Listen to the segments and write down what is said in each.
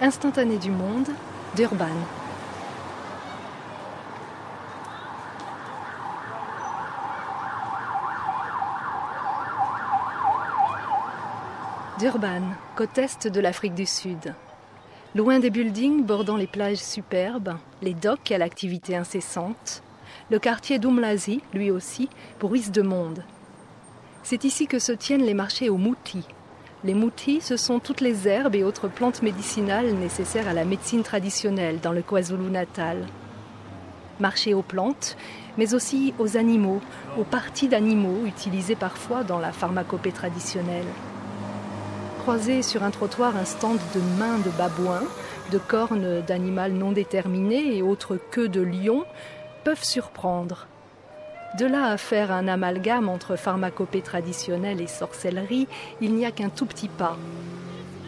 instantané du monde, d'Urban. Durban, côte est de l'Afrique du Sud. Loin des buildings bordant les plages superbes, les docks à l'activité incessante, le quartier d'Umlazi, lui aussi, bruise de monde. C'est ici que se tiennent les marchés aux moutis. Les moutis, ce sont toutes les herbes et autres plantes médicinales nécessaires à la médecine traditionnelle dans le KwaZulu-Natal. Marché aux plantes, mais aussi aux animaux, aux parties d'animaux utilisées parfois dans la pharmacopée traditionnelle croiser sur un trottoir un stand de mains de babouins, de cornes d'animal non déterminé et autres queues de lion peuvent surprendre. De là à faire un amalgame entre pharmacopée traditionnelle et sorcellerie, il n'y a qu'un tout petit pas.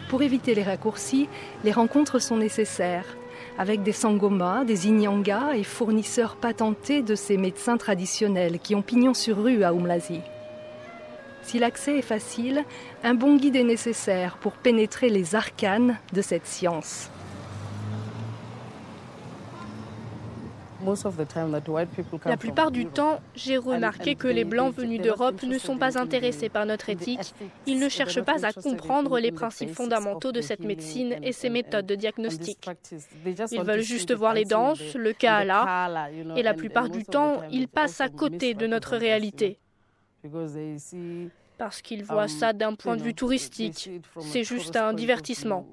Pour éviter les raccourcis, les rencontres sont nécessaires, avec des sangomas, des inyangas et fournisseurs patentés de ces médecins traditionnels qui ont pignon sur rue à Umlazi. Si l'accès est facile, un bon guide est nécessaire pour pénétrer les arcanes de cette science. La plupart du temps, j'ai remarqué que les Blancs venus d'Europe ne sont pas intéressés par notre éthique. Ils ne cherchent pas à comprendre les principes fondamentaux de cette médecine et ses méthodes de diagnostic. Ils veulent juste voir les danses, le là, et la plupart du temps, ils passent à côté de notre réalité parce qu'ils voient ça d'un point de vue touristique. C'est juste un divertissement.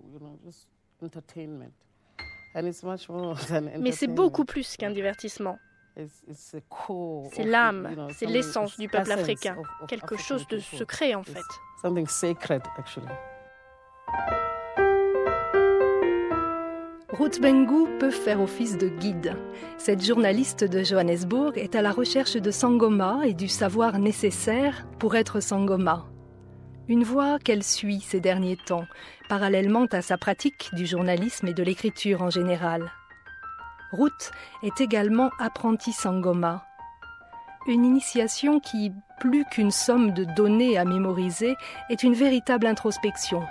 Mais c'est beaucoup plus qu'un divertissement. C'est l'âme, c'est l'essence du peuple africain, quelque chose de secret en fait. Ruth Bengu peut faire office de guide. Cette journaliste de Johannesburg est à la recherche de Sangoma et du savoir nécessaire pour être Sangoma. Une voie qu'elle suit ces derniers temps, parallèlement à sa pratique du journalisme et de l'écriture en général. Ruth est également apprentie Sangoma. Une initiation qui, plus qu'une somme de données à mémoriser, est une véritable introspection.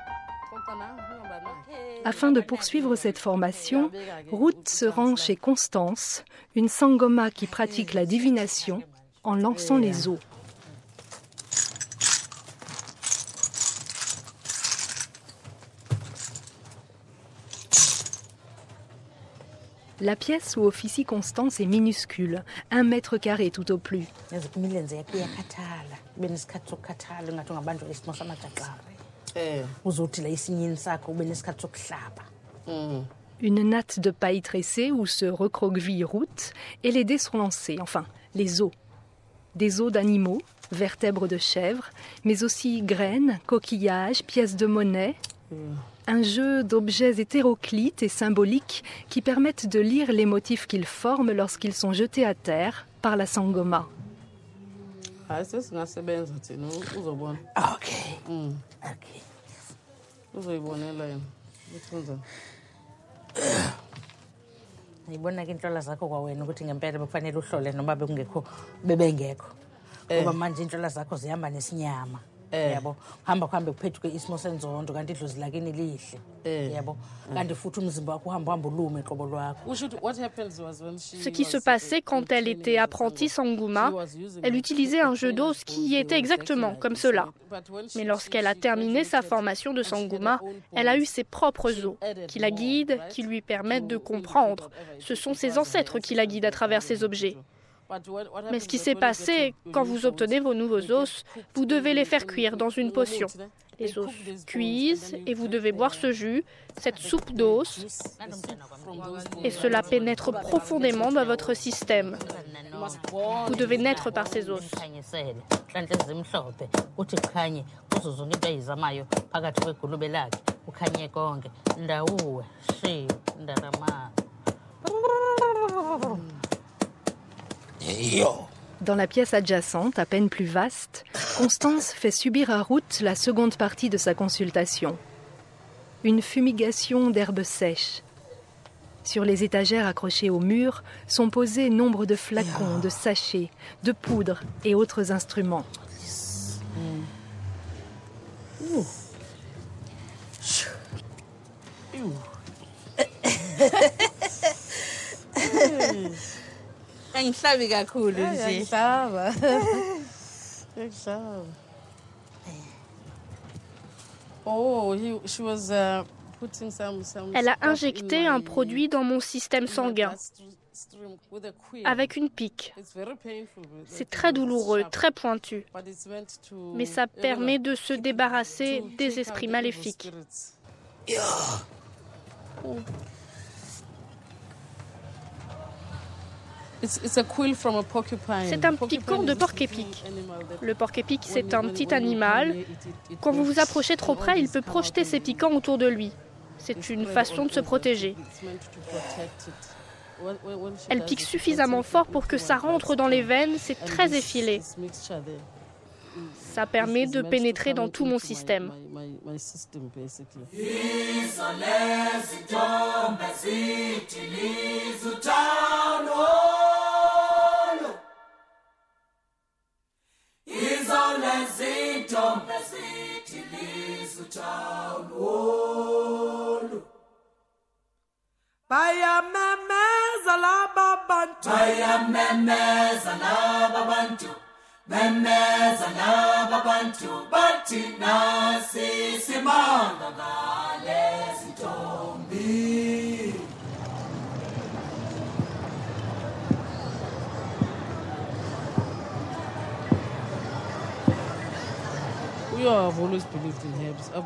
Afin de poursuivre cette formation, Ruth se rend chez Constance, une sangoma qui pratique la divination en lançant les os. La pièce où officie Constance est minuscule, un mètre carré tout au plus. Eh. Mm. Une natte de paille tressée où se recroqueville route et les dés sont lancés, enfin, les os. Des os d'animaux, vertèbres de chèvres, mais aussi graines, coquillages, pièces de monnaie. Mm. Un jeu d'objets hétéroclites et symboliques qui permettent de lire les motifs qu'ils forment lorsqu'ils sont jetés à terre par la sangoma. Ok. Mm. Ok. uzoyibonela yena uthunza ngiyibona ke intlola zakho kwawena ukuthi ngempela bekufanele uhlole noma bekungekho bebengekho ngoba manje intlola zakho zihamba nesinyama. Yabo hamba kuhambe kuphethuke isimo senzondo kanti idlozi lakini lihle. Yabo kanti futhi umzimba wakho uhamba uhamba ulume qobo lwakho. Ce qui se passait quand elle était apprentie Sanguma, elle utilisait un jeu d'os qui était exactement comme cela. Mais lorsqu'elle a terminé sa formation de Sanguma, elle a eu ses propres os qui la guident, qui lui permettent de comprendre. Ce sont ses ancêtres qui la guident à travers ces objets. Mais ce qui s'est passé, quand vous obtenez vos nouveaux os, vous devez les faire cuire dans une potion. Les os cuisent et vous devez boire ce jus, cette soupe d'os, et cela pénètre profondément dans votre système. Vous devez naître par ces os. Dans la pièce adjacente, à peine plus vaste, Constance fait subir à Ruth la seconde partie de sa consultation. Une fumigation d'herbes sèches. Sur les étagères accrochées au mur sont posés nombre de flacons, de sachets, de poudres et autres instruments. Angihlabi kakhulu nje Ngihlaba. Ngihlaba. Oh, he, she was uh, putting some, some Elle a injecté un my- produit dans mon système sanguin avec une pique. It's very painful, but C'est très douloureux, très pointu, But it's meant to, mais ça permet de se débarrasser to des esprits the maléfiques. evil spirits. Oh. C'est un is de porc-épic. Le porc-épic, when c'est un when- petit animal. Quand vous vous approchez trop près, il peut projeter ses piquants autour de lui. C'est it's une façon de se protéger. Elle pique suffisamment fort pour que ça rentre dans les veines, c'est très effilé. Ça permet de pénétrer dans tout mon into my- système. the town all. bayamemeza laba bantu bayamemeza laba bantu memeza laba bantu bathi nasi simanga ngale sitolo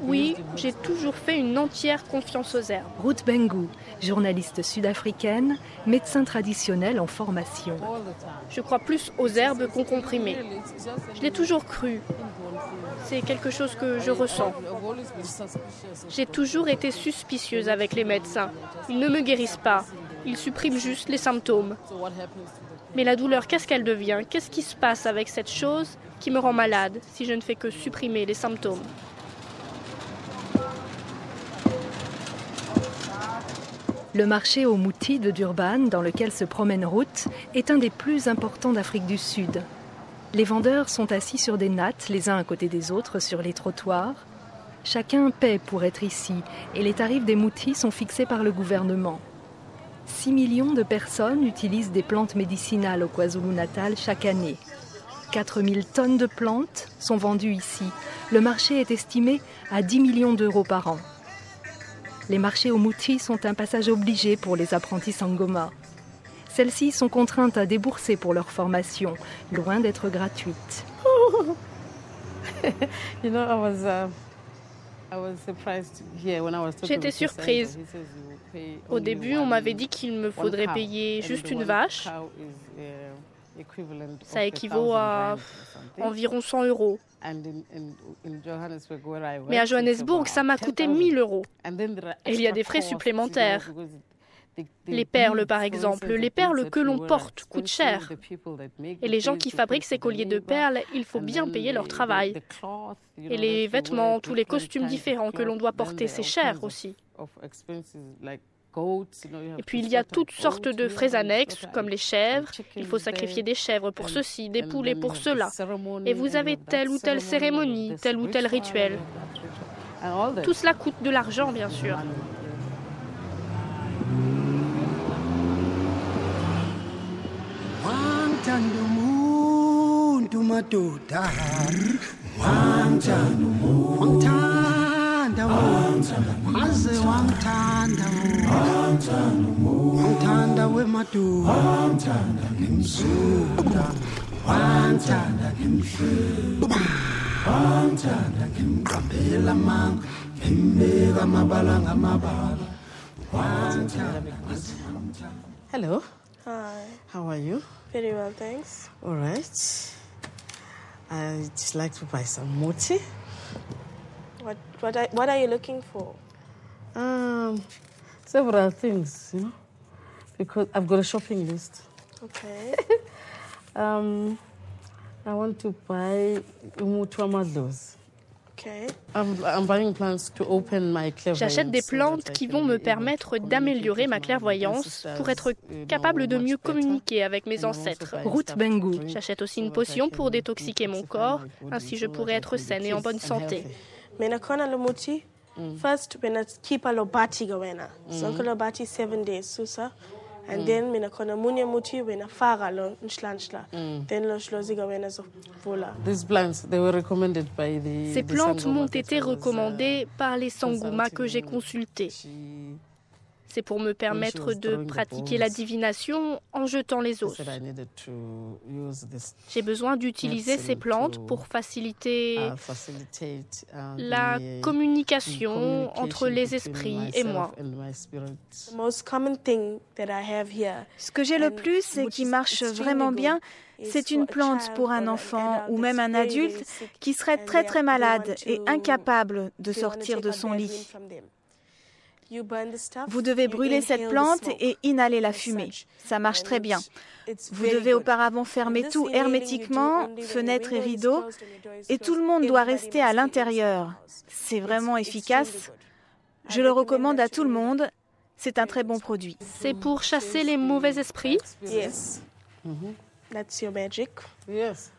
Oui, j'ai toujours fait une entière confiance aux herbes. Ruth Bengu, journaliste sud-africaine, médecin traditionnel en formation. Je crois plus aux herbes qu'aux comprimés. Je l'ai toujours cru. C'est quelque chose que je ressens. J'ai toujours été suspicieuse avec les médecins. Ils ne me guérissent pas. Ils suppriment juste les symptômes. Mais la douleur, qu'est-ce qu'elle devient? Qu'est-ce qui se passe avec cette chose qui me rend malade si je ne fais que supprimer les symptômes? Le marché au Mouti de Durban, dans lequel se promène Ruth, est un des plus importants d'Afrique du Sud. Les vendeurs sont assis sur des nattes, les uns à côté des autres, sur les trottoirs. Chacun paie pour être ici, et les tarifs des Moutis sont fixés par le gouvernement. 6 millions de personnes utilisent des plantes médicinales au KwaZulu-Natal chaque année. 4000 tonnes de plantes sont vendues ici. Le marché est estimé à 10 millions d'euros par an. Les marchés au Mouti sont un passage obligé pour les apprentis Sangoma. Celles-ci sont contraintes à débourser pour leur formation, loin d'être gratuite. J'étais surprise. Au début, on m'avait dit qu'il me faudrait payer juste une vache, uh, Ça équivaut à environ 100 euros. Mais à Johannesburg, ça m'a coûté 10,000. 1000 euros. Et il y a des frais supplémentaires. Les perles, par exemple, les perles que l'on porte coûtent cher. Et les gens qui fabriquent ces colliers de perles, il faut bien payer leur travail. Et les vêtements, tous les costumes différents que l'on doit porter, c'est cher aussi. Et puis il y a toutes sortes de frais annexes, comme les chèvres. Il faut sacrifier des chèvres pour ceci, des poulets pour cela. Et vous avez telle ou telle cérémonie, tel ou tel rituel. Tout cela coûte de l'argent, bien sûr. Wamthanda umuntu madoda. Wamthanda Aze wamthanda. Wamthanda wemadoda. Wamthanda. Wamthanda ngemhluba. Wamthanda ngemqambela manga. Ngembeka amabala ngamabala. Wamthanda. Hello. Hi. How are you? Very well, thanks. All right. I'd just like to buy some moti. What what are, what are you looking for? Um, several things, you know, because I've got a shopping list. Okay. Um, I want to buy umutu J'achète des plantes qui vont me permettre d'améliorer ma my clairvoyance pour être capable de mieux better. communiquer avec mes ancêtres. Ruth Bengu. J'achète aussi une potion pour détoxiquer mon detoxify corps, my body ainsi je so that pourrai I être can be saine et en bonne santé. First, when I keep a lobati gawena. So mm. Lobati seven days, susa. And then mina kona munya muti wena fara lo nshlanshla. Then lo shloziga wena vola. These plants, they were recommended by the. Ces plantes m'ont été recommandées par les sanguma que j'ai consultés. C'est pour me permettre de pratiquer la divination en jetant les os. J'ai besoin d'utiliser ces plantes pour faciliter uh, la communication entre les esprits et moi. Ce que j'ai le plus et qui marche vraiment bien, c'est une plante pour un enfant ou même un adulte qui serait très très malade et incapable de sortir de son lit. Vous devez brûler cette plante et inhaler la fumée. Ça marche très bien. Vous devez auparavant fermer tout hermétiquement, fenêtres et rideaux, et tout le monde doit rester à l'intérieur. C'est vraiment efficace. Je le recommande à tout le monde. C'est un très bon produit. C'est pour chasser les mauvais esprits. Yes. That's your magic. Yes.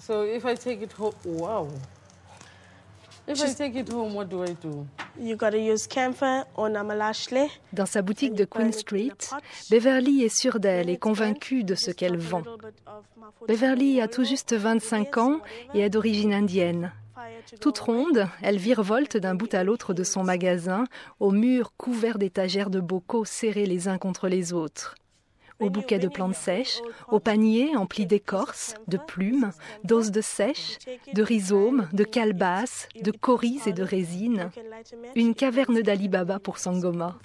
So if I take it home, wow. If I take it home, what do I do? You gotta use camphor or namalashle. Dans sa boutique de Queen Street, Beverly est sûre d'elle et convaincue de ce qu'elle vend. Beverly a tout juste 25 ans et est d'origine indienne. Toute ronde, elle virevolte d'un bout à l'autre de son magasin, aux murs couverts d'étagères de bocaux serrés les uns contre les autres aux bouquets de plantes sèches, aux paniers emplis d'écorces, de plumes, d'os de sèche, de rhizomes, de calebasses, de coris et de résine. Une caverne d'Ali Baba pour Sangoma.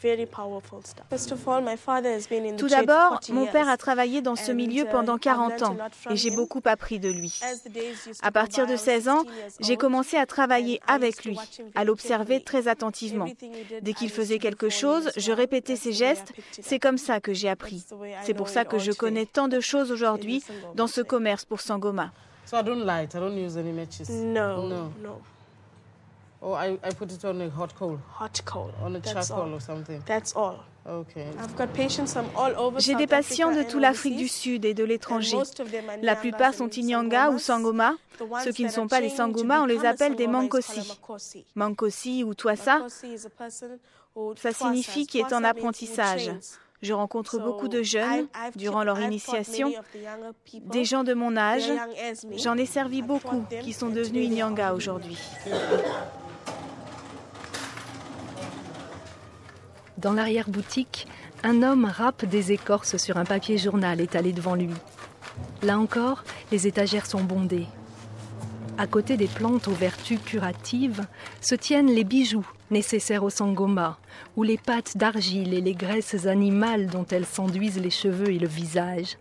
Tout d'abord, mon père a travaillé dans ce milieu pendant 40 ans et j'ai beaucoup appris de lui. À partir de 16 ans, j'ai commencé à travailler avec lui, à l'observer très attentivement. Dès qu'il faisait quelque chose, je répétais ses gestes. C'est comme ça que j'ai appris. C'est pour ça que je connais tant de choses aujourd'hui dans ce commerce pour Sangoma. So I don't light. I don't use any matches. No, no. no. Oh, I, I put it on a hot coal. Hot coal. On a That's charcoal all. or something. That's all. Okay. I've got patients from all over J'ai des patients de toute l'Afrique du Sud et de l'étranger. La plupart sont Inyanga ou Sangoma. Ceux qui ne sont pas les Sangoma, on les appelle des Mankosi. Mankosi ou Twassa, ça signifie qui est en apprentissage. Je rencontre beaucoup de jeunes durant leur initiation, des gens de mon âge. J'en ai servi beaucoup qui sont devenus Inyanga aujourd'hui. Dans l'arrière-boutique, un homme râpe des écorces sur un papier journal étalé devant lui. Là encore, les étagères sont bondées. À côté des plantes aux vertus curatives se tiennent les bijoux nécessaires au sangoma, ou les pâtes d'argile et les graisses animales dont elles s'enduisent les cheveux et le visage.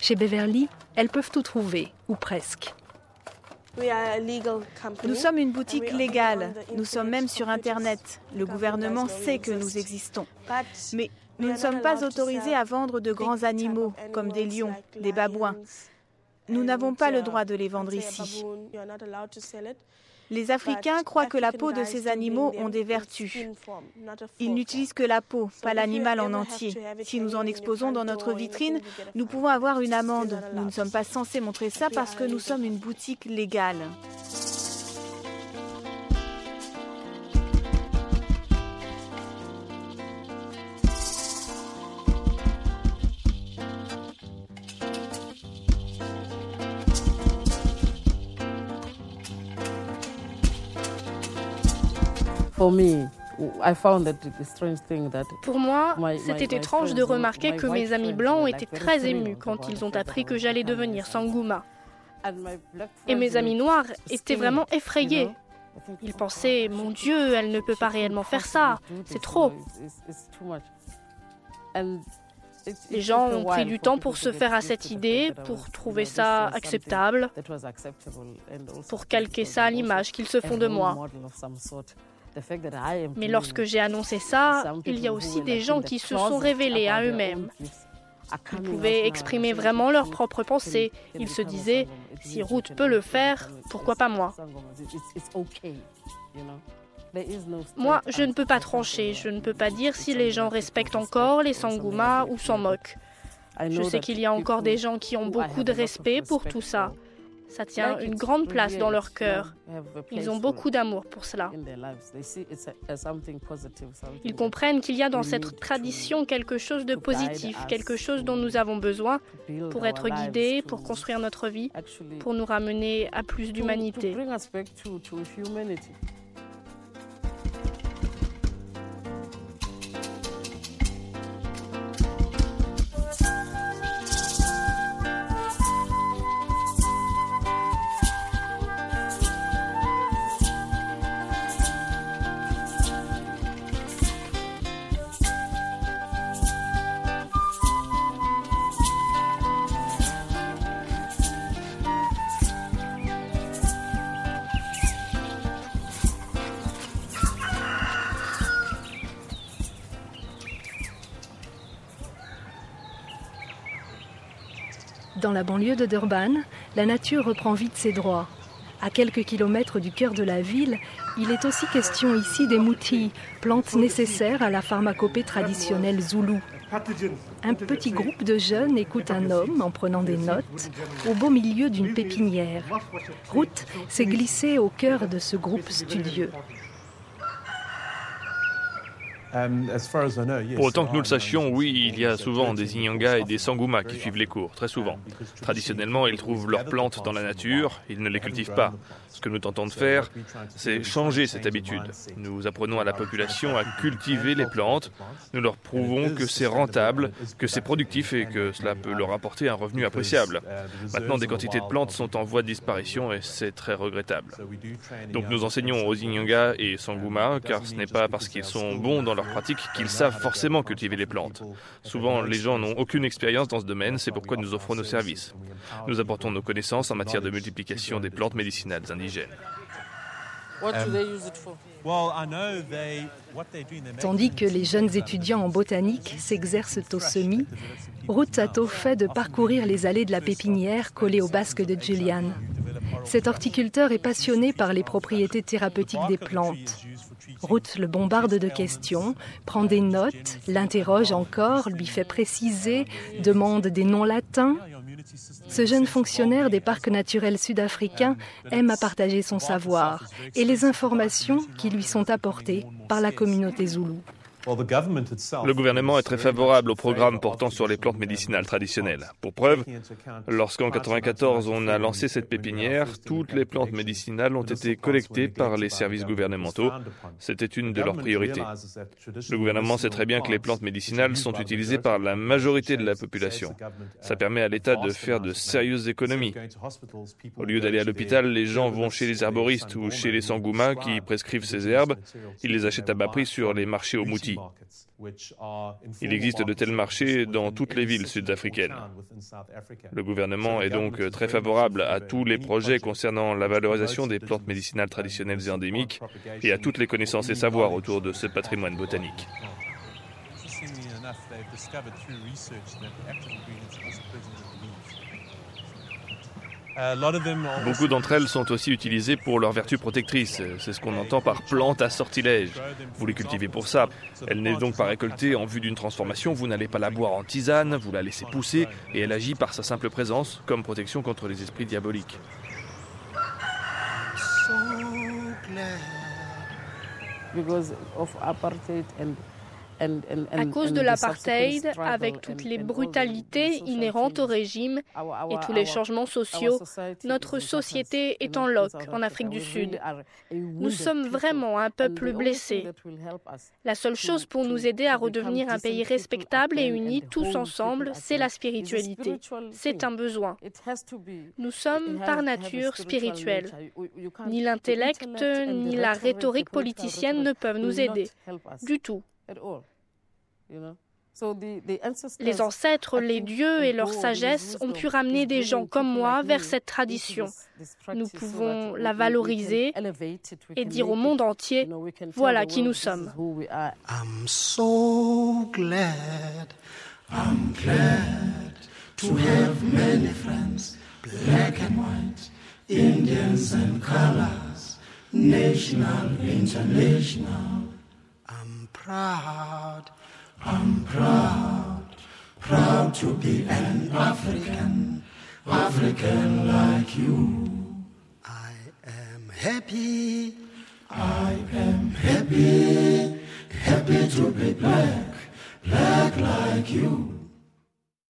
Chez Beverly, elles peuvent tout trouver, ou presque. Nous sommes une boutique légale. Nous sommes même sur Internet. Le gouvernement sait que nous existons. Mais nous ne sommes pas autorisés à vendre de grands animaux, comme des lions, des babouins. Nous n'avons pas le droit de les vendre ici. Les Africains croient que la peau de ces animaux ont des vertus. Ils n'utilisent que la peau, pas l'animal en entier. Si nous en exposons dans notre vitrine, nous pouvons avoir une amende. Nous ne sommes pas censés montrer ça parce que nous sommes une boutique légale. Pour moi, c'était étrange de remarquer que mes amis blancs été très émus quand ils ont appris que j'allais devenir Sanguma. Et mes amis noirs étaient vraiment effrayés. Ils pensaient, mon Dieu, elle ne peut pas réellement faire ça, c'est trop. Les gens ont pris du temps pour se faire à cette idée, pour trouver ça acceptable, pour calquer ça à l'image qu'ils se font de moi. Mais lorsque j'ai annoncé ça, il y a aussi des gens qui se sont révélés à eux-mêmes. Ils pouvaient exprimer vraiment leurs propres pensées. Ils se disaient, si Ruth peut le faire, pourquoi pas moi? Moi, je ne peux pas trancher, je ne peux pas dire si les gens respectent encore les Sanguma ou s'en moquent. Je sais qu'il y a encore des gens qui ont beaucoup de respect pour tout ça. Ça tient une grande place dans leur cœur. Ils ont beaucoup d'amour pour cela. Ils comprennent qu'il y a dans cette tradition quelque chose de positif, quelque chose dont nous avons besoin pour être guidés, pour construire notre vie, pour nous ramener à plus d'humanité. Dans la banlieue de Durban, la nature reprend vite ses droits. À quelques kilomètres du cœur de la ville, il est aussi question ici des moutis, plantes nécessaires à la pharmacopée traditionnelle zoulou. Un petit groupe de jeunes écoute un homme en prenant des notes au beau milieu d'une pépinière. Ruth s'est glissée au cœur de ce groupe studieux. Um, Pour autant que nous le sachions, oui, il y a souvent des Inyanga et des Sanguma qui suivent les cours, très souvent. Traditionnellement, ils trouvent leurs plantes dans la nature, ils ne les cultivent pas. Ce que nous tentons de faire, c'est changer cette habitude. Nous apprenons à la population à cultiver les plantes, nous leur prouvons que c'est rentable, que c'est productif et que cela peut leur apporter un revenu appréciable. Maintenant, des quantités de plantes sont en voie de disparition et c'est très regrettable. Donc nous enseignons aux Inyanga et Sanguma, car ce n'est pas parce qu'ils sont bons dans leur pratique qu'ils savent forcément cultiver les plantes. Souvent, les gens n'ont aucune expérience dans ce domaine, c'est pourquoi nous offrons nos services. Nous apportons nos connaissances en matière de multiplication des plantes médicinales indigènes. Tandis que les jeunes étudiants en botanique s'exercent au semis, Ruth a au fait de parcourir les allées de la pépinière collée au basque de Julian. Cet horticulteur est passionné par les propriétés thérapeutiques des plantes. Ruth le bombarde de questions, prend des notes, l'interroge encore, lui fait préciser, demande des noms latins. Ce jeune fonctionnaire des parcs naturels sud-africains aime à partager son savoir et les informations qui lui sont apportées par la communauté zoulou. Le gouvernement est très favorable au programme portant sur les plantes médicinales traditionnelles. Pour preuve, lorsqu'en 1994 on a lancé cette pépinière, toutes les plantes médicinales ont été collectées par les services gouvernementaux. C'était une de leurs priorités. Le gouvernement sait très bien que les plantes médicinales sont utilisées par la majorité de la population. Ça permet à l'État de faire de sérieuses économies. Au lieu d'aller à l'hôpital, les gens vont chez les herboristes ou chez les sangoumas qui prescrivent ces herbes. Ils les achètent à bas prix sur les marchés aux moutis. Il existe de tels marchés dans toutes les villes sud-africaines. Le gouvernement est donc très favorable à tous les projets concernant la valorisation des plantes médicinales traditionnelles et endémiques et à toutes les connaissances et savoirs autour de ce patrimoine botanique. Beaucoup d'entre elles sont aussi utilisées pour leurs vertus protectrices. C'est ce qu'on entend par plante à sortilège. Vous les cultivez pour ça. Elle n'est donc pas récoltée en vue d'une transformation. Vous n'allez pas la boire en tisane, vous la laissez pousser et elle agit par sa simple présence comme protection contre les esprits diaboliques. À cause de l'apartheid, avec toutes les brutalités inhérentes au régime et tous les changements sociaux, notre société est en loc en Afrique du Sud. Nous sommes vraiment un peuple blessé. La seule chose pour nous aider à redevenir un pays respectable et uni tous ensemble, c'est la spiritualité. C'est un besoin. Nous sommes par nature spirituels. Ni l'intellect ni la rhétorique politicienne ne peuvent nous aider. Du tout. Les ancêtres, les dieux et leur sagesse ont pu ramener des gens comme moi vers cette tradition. Nous pouvons la valoriser et dire au monde entier, voilà qui nous sommes. I'm so glad, I'm glad to have many friends, black and white, Indians and colors, national, international. Proud, I'm proud, proud to be an African, African like you. I am happy. I am happy, happy to be black, black like you.